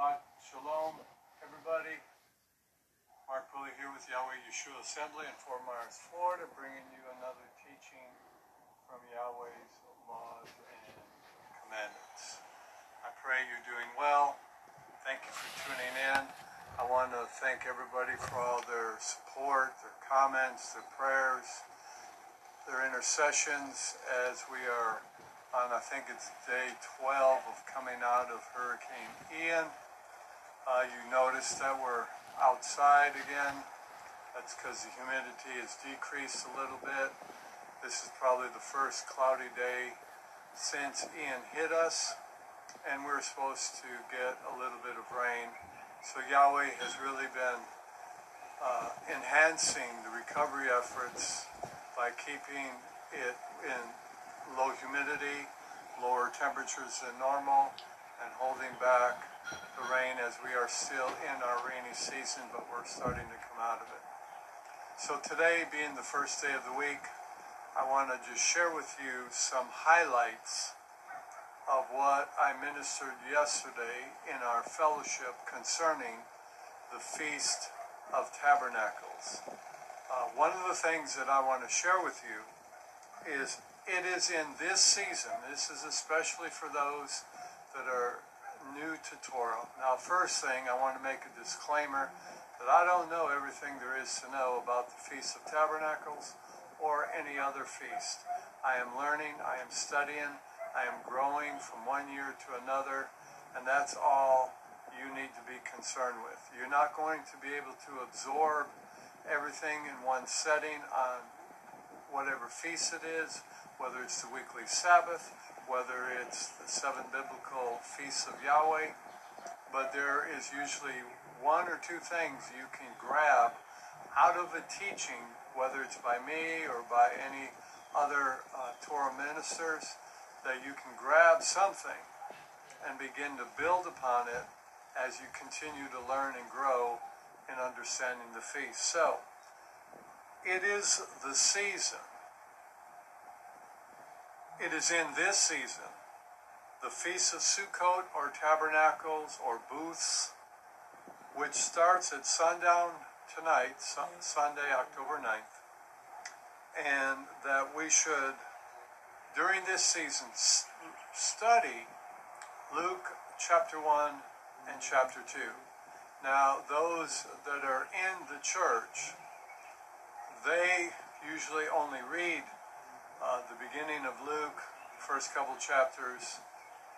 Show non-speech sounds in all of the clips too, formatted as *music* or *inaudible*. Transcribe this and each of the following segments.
Shabbat Shalom, everybody. Mark Pulley here with Yahweh Yeshua Assembly in Fort Myers, Florida, bringing you another teaching from Yahweh's laws and commandments. I pray you're doing well. Thank you for tuning in. I want to thank everybody for all their support, their comments, their prayers, their intercessions as we are on, I think it's day 12 of coming out of Hurricane Ian. Uh, you notice that we're outside again. That's because the humidity has decreased a little bit. This is probably the first cloudy day since Ian hit us, and we're supposed to get a little bit of rain. So Yahweh has really been uh, enhancing the recovery efforts by keeping it in low humidity, lower temperatures than normal, and holding back the rain as we are still in our rainy season, but we're starting to come out of it. So today, being the first day of the week, I want to just share with you some highlights of what I ministered yesterday in our fellowship concerning the Feast of Tabernacles. Uh, one of the things that I want to share with you is it is in this season, this is especially for those that are new tutorial. Now, first thing, I want to make a disclaimer that I don't know everything there is to know about the Feast of Tabernacles or any other feast. I am learning, I am studying, I am growing from one year to another, and that's all you need to be concerned with. You're not going to be able to absorb everything in one setting on whatever feast it is whether it's the weekly Sabbath, whether it's the seven biblical feasts of Yahweh, but there is usually one or two things you can grab out of a teaching, whether it's by me or by any other uh, Torah ministers, that you can grab something and begin to build upon it as you continue to learn and grow in understanding the feast. So, it is the season it is in this season, the Feast of Sukkot or Tabernacles or Booths, which starts at sundown tonight, Sunday, October 9th, and that we should, during this season, study Luke chapter 1 and chapter 2. Now, those that are in the church, they usually only read uh, the beginning of Luke, first couple chapters,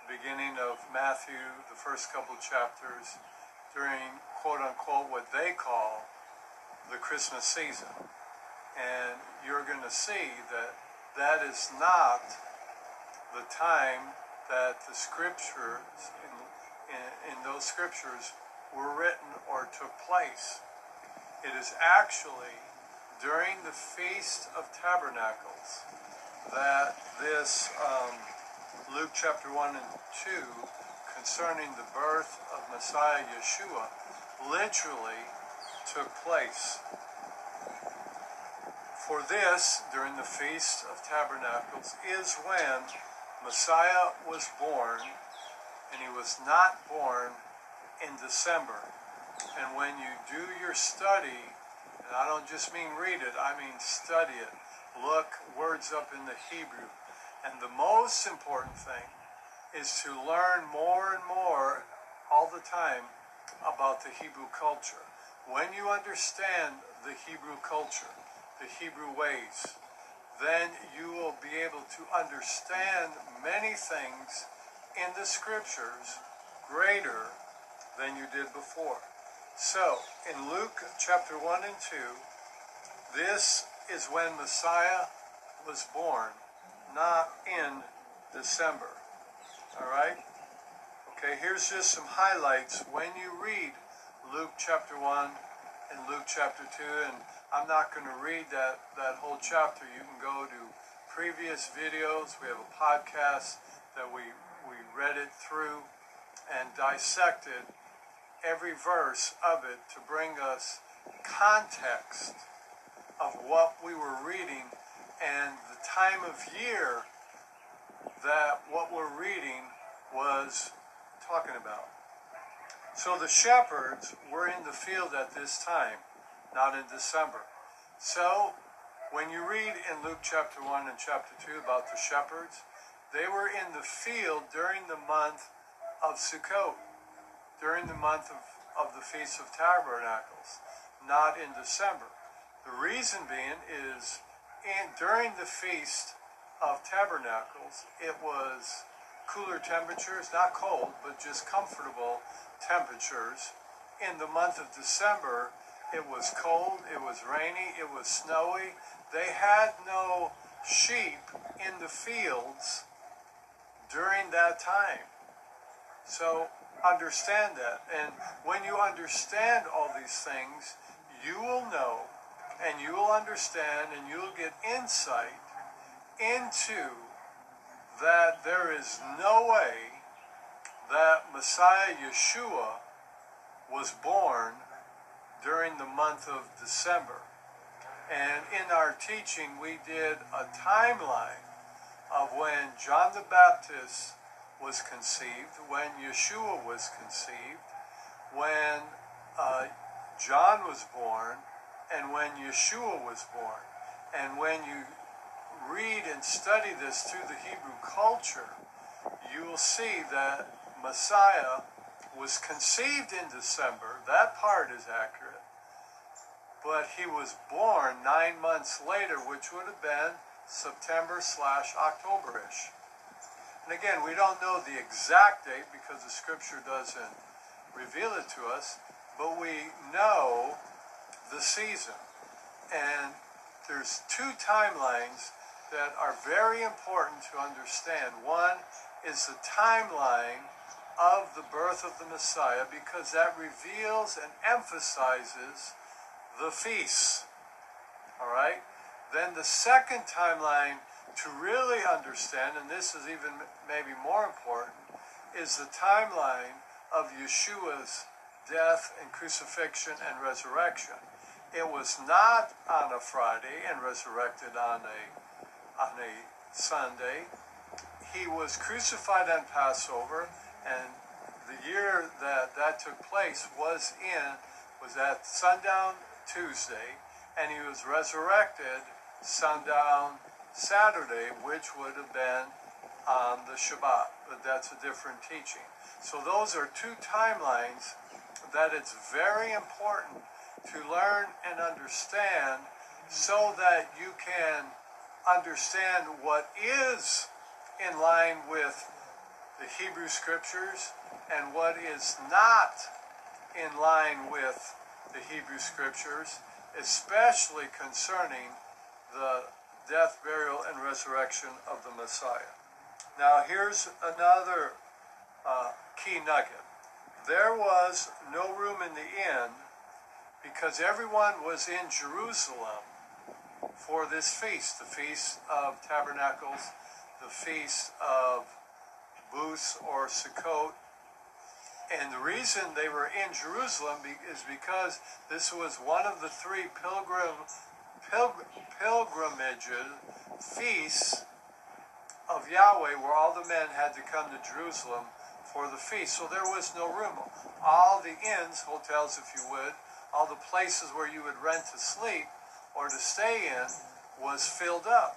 beginning of Matthew, the first couple chapters, during quote unquote what they call the Christmas season. And you're going to see that that is not the time that the scriptures, in, in, in those scriptures, were written or took place. It is actually during the Feast of Tabernacles that this um, Luke chapter 1 and 2 concerning the birth of Messiah Yeshua literally took place. For this, during the Feast of Tabernacles, is when Messiah was born, and he was not born in December. And when you do your study, and I don't just mean read it, I mean study it, look words up in the Hebrew. And the most important thing is to learn more and more all the time about the Hebrew culture. When you understand the Hebrew culture, the Hebrew ways, then you will be able to understand many things in the scriptures greater than you did before. So, in Luke chapter 1 and 2, this is when Messiah was born, not in December. All right? Okay, here's just some highlights when you read Luke chapter 1 and Luke chapter 2, and I'm not going to read that, that whole chapter. You can go to previous videos. We have a podcast that we, we read it through and dissected every verse of it to bring us context of what we were reading and the time of year that what we're reading was talking about. So the shepherds were in the field at this time, not in December. So when you read in Luke chapter 1 and chapter 2 about the shepherds, they were in the field during the month of Sukkot, during the month of, of the Feast of Tabernacles, not in December. The reason being is in, during the Feast of Tabernacles, it was cooler temperatures, not cold, but just comfortable temperatures. In the month of December, it was cold, it was rainy, it was snowy. They had no sheep in the fields during that time. So understand that. And when you understand all these things, you will know and you will understand and you'll get insight into that there is no way that Messiah Yeshua was born during the month of December. And in our teaching, we did a timeline of when John the Baptist was conceived, when Yeshua was conceived, when uh, John was born, and when Yeshua was born. And when you read and study this through the Hebrew culture, you will see that Messiah was conceived in December. That part is accurate. But he was born nine months later, which would have been September slash Octoberish. And again, we don't know the exact date because the scripture doesn't reveal it to us, but we know the season. And there's two timelines that are very important to understand. One is the timeline of the birth of the Messiah because that reveals and emphasizes the feasts. All right? Then the second timeline to really understand, and this is even maybe more important, is the timeline of Yeshua's death and crucifixion and resurrection. It was not on a Friday and resurrected on a on a Sunday. He was crucified on Passover, and the year that that took place was in was at sundown Tuesday, and he was resurrected sundown Saturday, which would have been on the Shabbat, but that's a different teaching. So those are two timelines that it's very important to learn and understand so that you can understand what is in line with the Hebrew scriptures and what is not in line with the Hebrew scriptures, especially concerning the death, burial, and resurrection of the Messiah. Now, here's another uh, key nugget. There was no room in the inn because everyone was in Jerusalem for this feast, the Feast of Tabernacles, the Feast of Booths or Sukkot. And the reason they were in Jerusalem is because this was one of the three pilgrim, pilgr pilgrimages, feasts of Yahweh, where all the men had to come to Jerusalem for the feast. So there was no room. All the inns, hotels if you would, all the places where you would rent to sleep or to stay in was filled up.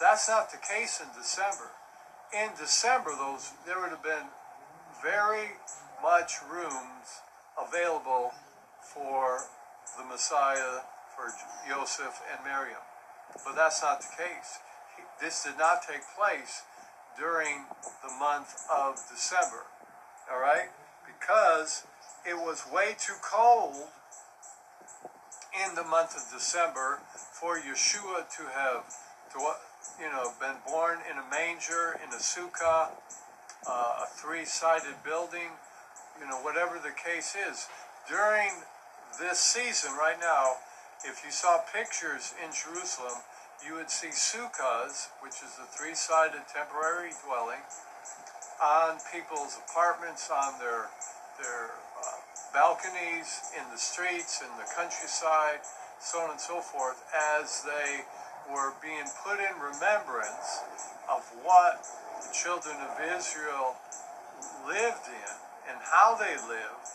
That's not the case in December. In December, those there would have been very much rooms available for the Messiah, for Joseph and Miriam. But that's not the case. This did not take place during the month of December. All right? Because it was way too cold in the month of December for Yeshua to have, to you know, been born in a manger, in a sukkah, uh, a three-sided building, you know, whatever the case is. During this season right now, if you saw pictures in Jerusalem, you would see sukkahs, which is a three-sided temporary dwelling, on people's apartments, on their their uh, balconies, in the streets, in the countryside, so on and so forth, as they were being put in remembrance of what the children of Israel lived in and how they lived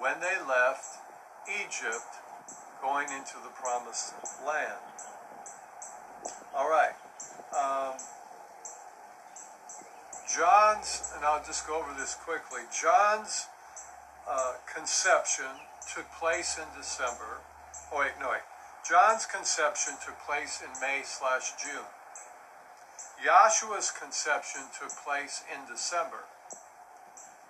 when they left Egypt going into the promised land. All right. Um, John's, and I'll just go over this quickly. John's uh, conception took place in December. Oh, wait, no, wait. John's conception took place in May slash June. Yahshua's conception took place in December.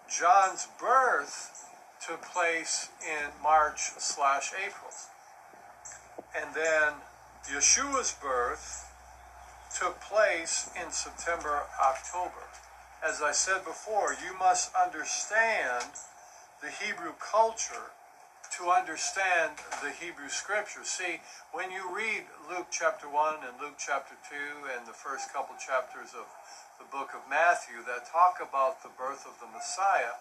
John's birth took place in March slash April. And then Yeshua's birth took place in September, October. As I said before, you must understand the Hebrew culture to understand the Hebrew scriptures. See, when you read Luke chapter 1 and Luke chapter 2 and the first couple chapters of the book of Matthew that talk about the birth of the Messiah,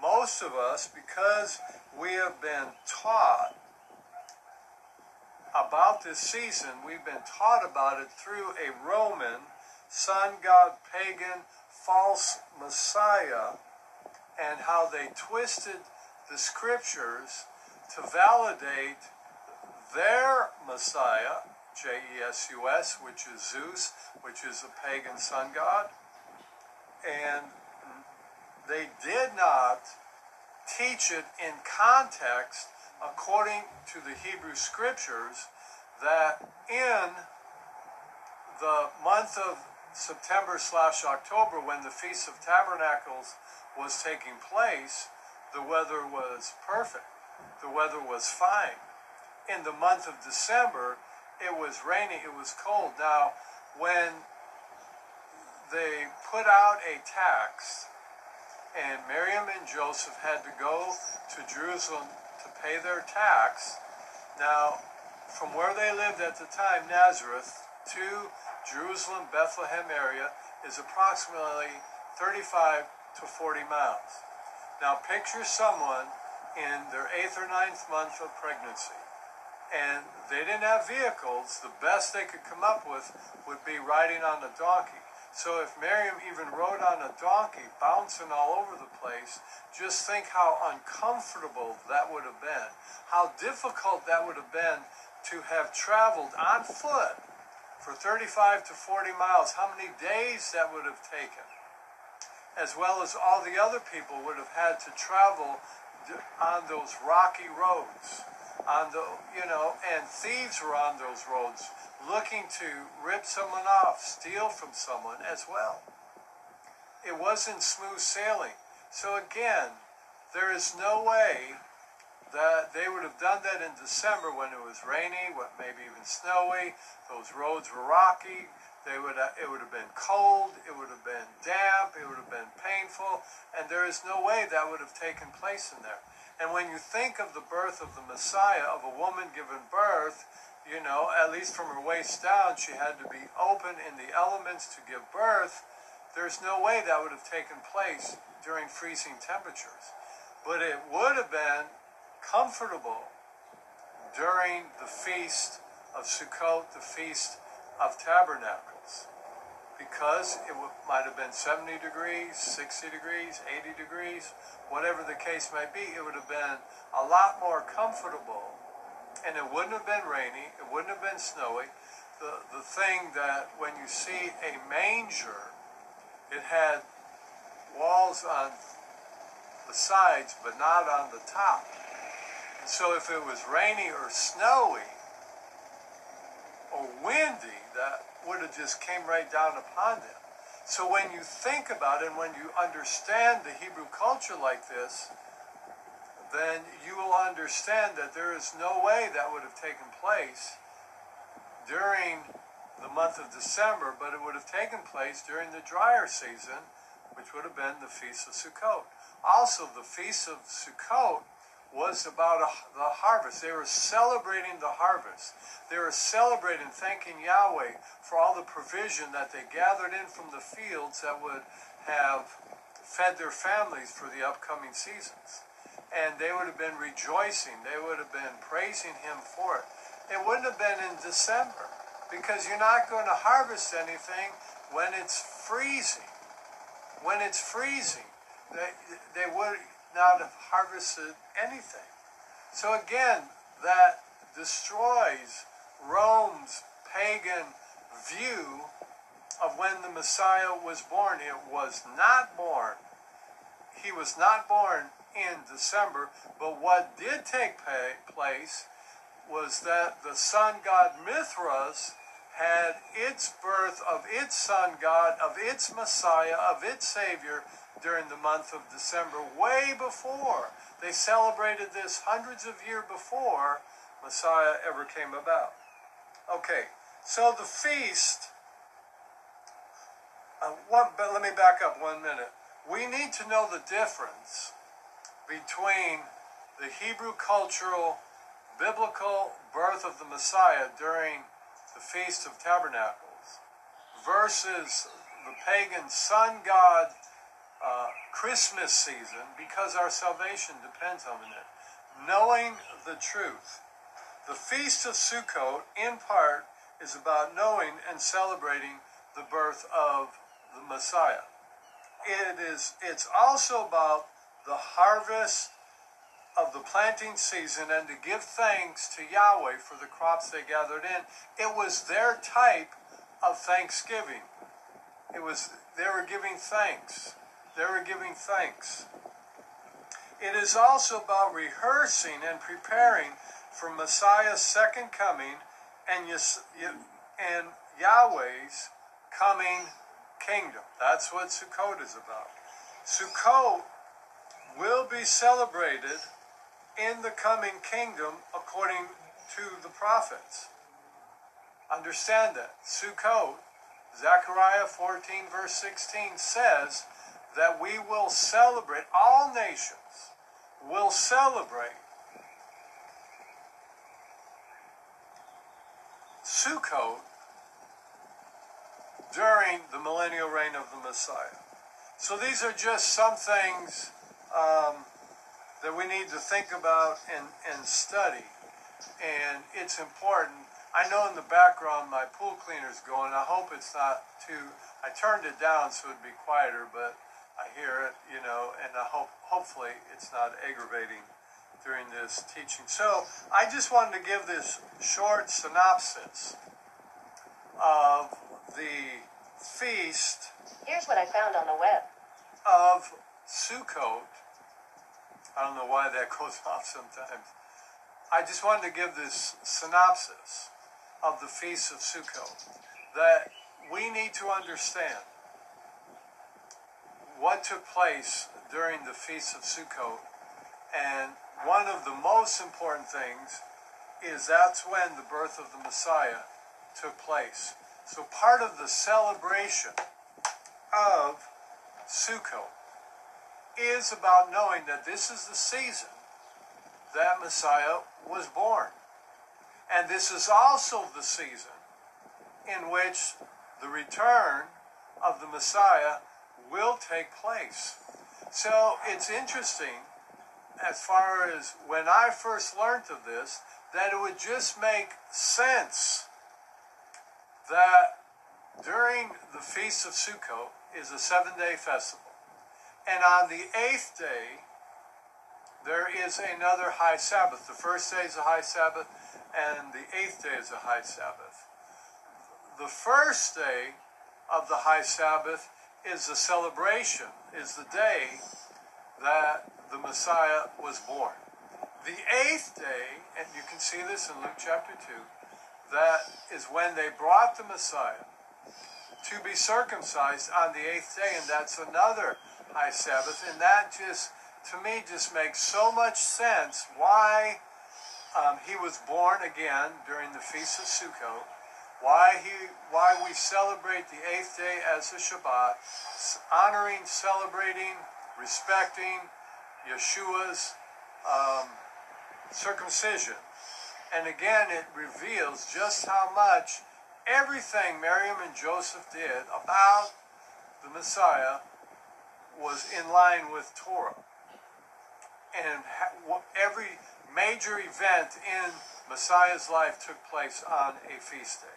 most of us, because we have been taught about this season, we've been taught about it through a Roman, sun god, pagan, false Messiah, and how they twisted the scriptures to validate their Messiah, J E S U S, which is Zeus, which is a pagan sun god. And they did not teach it in context according to the Hebrew scriptures that in the month of September slash October, when the Feast of Tabernacles was taking place, the weather was perfect. The weather was fine. In the month of December, it was rainy, it was cold. Now, when they put out a tax, and Miriam and Joseph had to go to Jerusalem pay their tax. Now, from where they lived at the time, Nazareth, to Jerusalem, Bethlehem area is approximately 35 to 40 miles. Now, picture someone in their eighth or ninth month of pregnancy, and they didn't have vehicles. The best they could come up with would be riding on a donkey. So if Miriam even rode on a donkey, bouncing all over the place, just think how uncomfortable that would have been. How difficult that would have been to have traveled on foot for 35 to 40 miles. How many days that would have taken. As well as all the other people would have had to travel on those rocky roads on the you know and thieves were on those roads looking to rip someone off steal from someone as well. It wasn't smooth sailing. So again there is no way that they would have done that in december when it was rainy what maybe even snowy. Those roads were rocky. They would have, it would have been cold. It would have been damp. It would have been painful. And there is no way that would have taken place in there and when you think of the birth of the Messiah, of a woman given birth, you know, at least from her waist down, she had to be open in the elements to give birth. There's no way that would have taken place during freezing temperatures. But it would have been comfortable during the feast of Sukkot, the feast of tabernacles because it might have been 70 degrees, 60 degrees, 80 degrees, whatever the case may be, it would have been a lot more comfortable. And it wouldn't have been rainy, it wouldn't have been snowy. The, the thing that when you see a manger, it had walls on the sides, but not on the top. so if it was rainy or snowy or windy, that would have just came right down upon them. So when you think about it and when you understand the Hebrew culture like this, then you will understand that there is no way that would have taken place during the month of December, but it would have taken place during the drier season, which would have been the Feast of Sukkot. Also, the Feast of Sukkot was about a, the harvest. They were celebrating the harvest. They were celebrating, thanking Yahweh for all the provision that they gathered in from the fields that would have fed their families for the upcoming seasons. And they would have been rejoicing. They would have been praising Him for it. It wouldn't have been in December because you're not going to harvest anything when it's freezing. When it's freezing, they, they would not have harvested anything. So again, that destroys Rome's pagan view of when the Messiah was born. It was not born. He was not born in December, but what did take place was that the sun god Mithras had its birth of its Son god, of its Messiah, of its Savior during the month of December, way before. They celebrated this hundreds of years before Messiah ever came about. Okay, so the feast, uh, but let me back up one minute. We need to know the difference between the Hebrew cultural biblical birth of the Messiah during the Feast of Tabernacles versus the pagan sun god uh, Christmas season because our salvation depends on it. Knowing the truth. The Feast of Sukkot, in part, is about knowing and celebrating the birth of the Messiah. It is, it's also about the harvest of the planting season and to give thanks to Yahweh for the crops they gathered in. It was their type of thanksgiving. It was they were giving thanks. They were giving thanks. It is also about rehearsing and preparing for Messiah's second coming and, and Yahweh's coming kingdom. That's what Sukkot is about. Sukkot will be celebrated in the coming kingdom according to the prophets. Understand that. Sukkot, Zechariah 14, verse 16 says that we will celebrate, all nations will celebrate Sukkot during the millennial reign of the Messiah. So these are just some things um, that we need to think about and, and study. And it's important. I know in the background my pool cleaner's going. I hope it's not too. I turned it down so it'd be quieter, but I hear it, you know, and I hope hopefully it's not aggravating during this teaching. So I just wanted to give this short synopsis of the feast. Here's what I found on the web. Of Sukkot I don't know why that *laughs* goes off sometimes. I just wanted to give this synopsis of the Feast of Sukkot that we need to understand what took place during the Feast of Sukkot. And one of the most important things is that's when the birth of the Messiah took place. So part of the celebration of Sukkot is about knowing that this is the season that Messiah was born. And this is also the season in which the return of the Messiah will take place. So it's interesting, as far as when I first learned of this, that it would just make sense that during the Feast of Sukkot is a seven day festival. And on the eighth day, there is another high Sabbath. The first day is a high Sabbath, and the eighth day is a high Sabbath. The first day of the high Sabbath is the celebration, is the day that the Messiah was born. The eighth day, and you can see this in Luke chapter 2, that is when they brought the Messiah to be circumcised on the eighth day, and that's another high Sabbath, and that just, to me, just makes so much sense why um, he was born again during the Feast of Sukkot, why he, why we celebrate the eighth day as a Shabbat, honoring, celebrating, respecting Yeshua's um, circumcision. And again, it reveals just how much everything Miriam and Joseph did about the Messiah was in line with Torah. And every major event in Messiah's life took place on a feast day.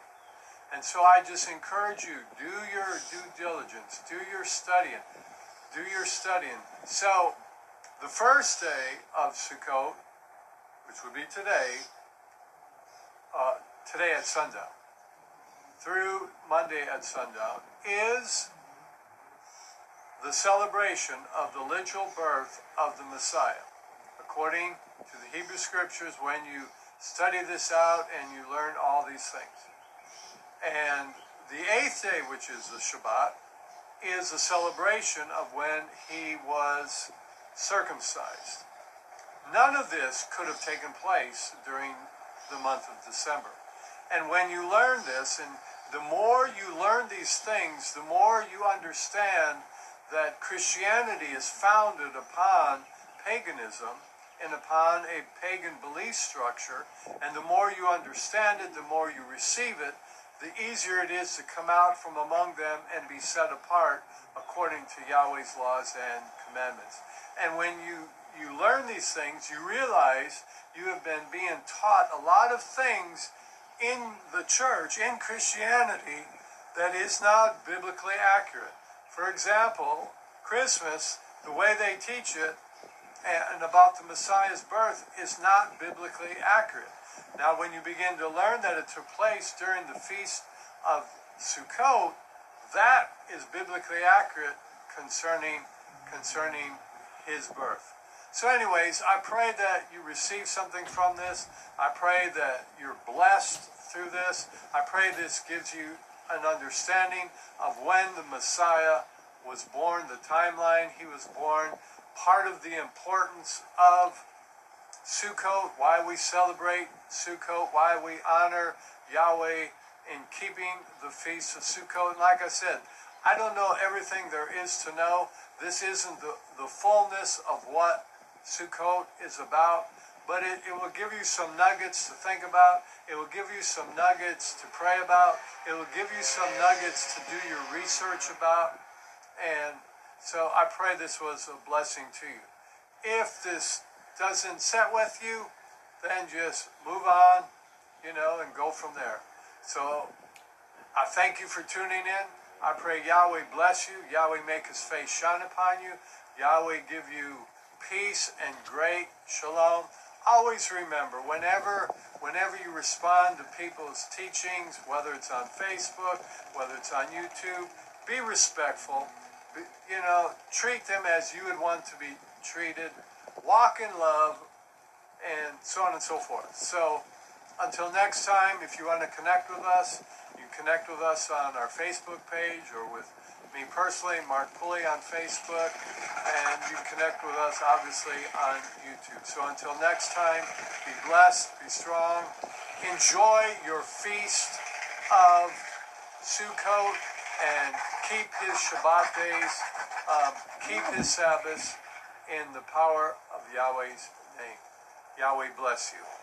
And so I just encourage you, do your due diligence, do your studying, do your studying. So the first day of Sukkot, which would be today, uh, today at sundown, through Monday at sundown, is the celebration of the literal birth of the Messiah. According to the Hebrew Scriptures, when you study this out and you learn all these things. And the eighth day, which is the Shabbat, is a celebration of when he was circumcised. None of this could have taken place during the month of December. And when you learn this, and the more you learn these things, the more you understand that Christianity is founded upon paganism and upon a pagan belief structure. And the more you understand it, the more you receive it, the easier it is to come out from among them and be set apart according to Yahweh's laws and commandments. And when you, you learn these things, you realize you have been being taught a lot of things in the church, in Christianity, that is not biblically accurate. For example, Christmas, the way they teach it, and about the Messiah's birth is not biblically accurate. Now, when you begin to learn that it took place during the feast of Sukkot, that is biblically accurate concerning concerning his birth. So, anyways, I pray that you receive something from this. I pray that you're blessed through this. I pray this gives you an understanding of when the Messiah was born, the timeline he was born, part of the importance of Sukkot, why we celebrate Sukkot, why we honor Yahweh in keeping the feast of Sukkot. And like I said, I don't know everything there is to know. This isn't the, the fullness of what Sukkot is about, but it, it will give you some nuggets to think about. It will give you some nuggets to pray about. It will give you some nuggets to do your research about. And so I pray this was a blessing to you. If this doesn't set with you, then just move on, you know, and go from there. So I thank you for tuning in. I pray Yahweh bless you. Yahweh make his face shine upon you. Yahweh give you peace and great shalom. Always remember, whenever whenever you respond to people's teachings, whether it's on Facebook, whether it's on YouTube, be respectful you know, treat them as you would want to be treated, walk in love, and so on and so forth. So, until next time, if you want to connect with us, you connect with us on our Facebook page or with me personally, Mark Pulley on Facebook, and you connect with us obviously on YouTube. So until next time, be blessed, be strong, enjoy your feast of Sukkot and keep his Shabbat days, um, keep his Sabbaths in the power of Yahweh's name. Yahweh bless you.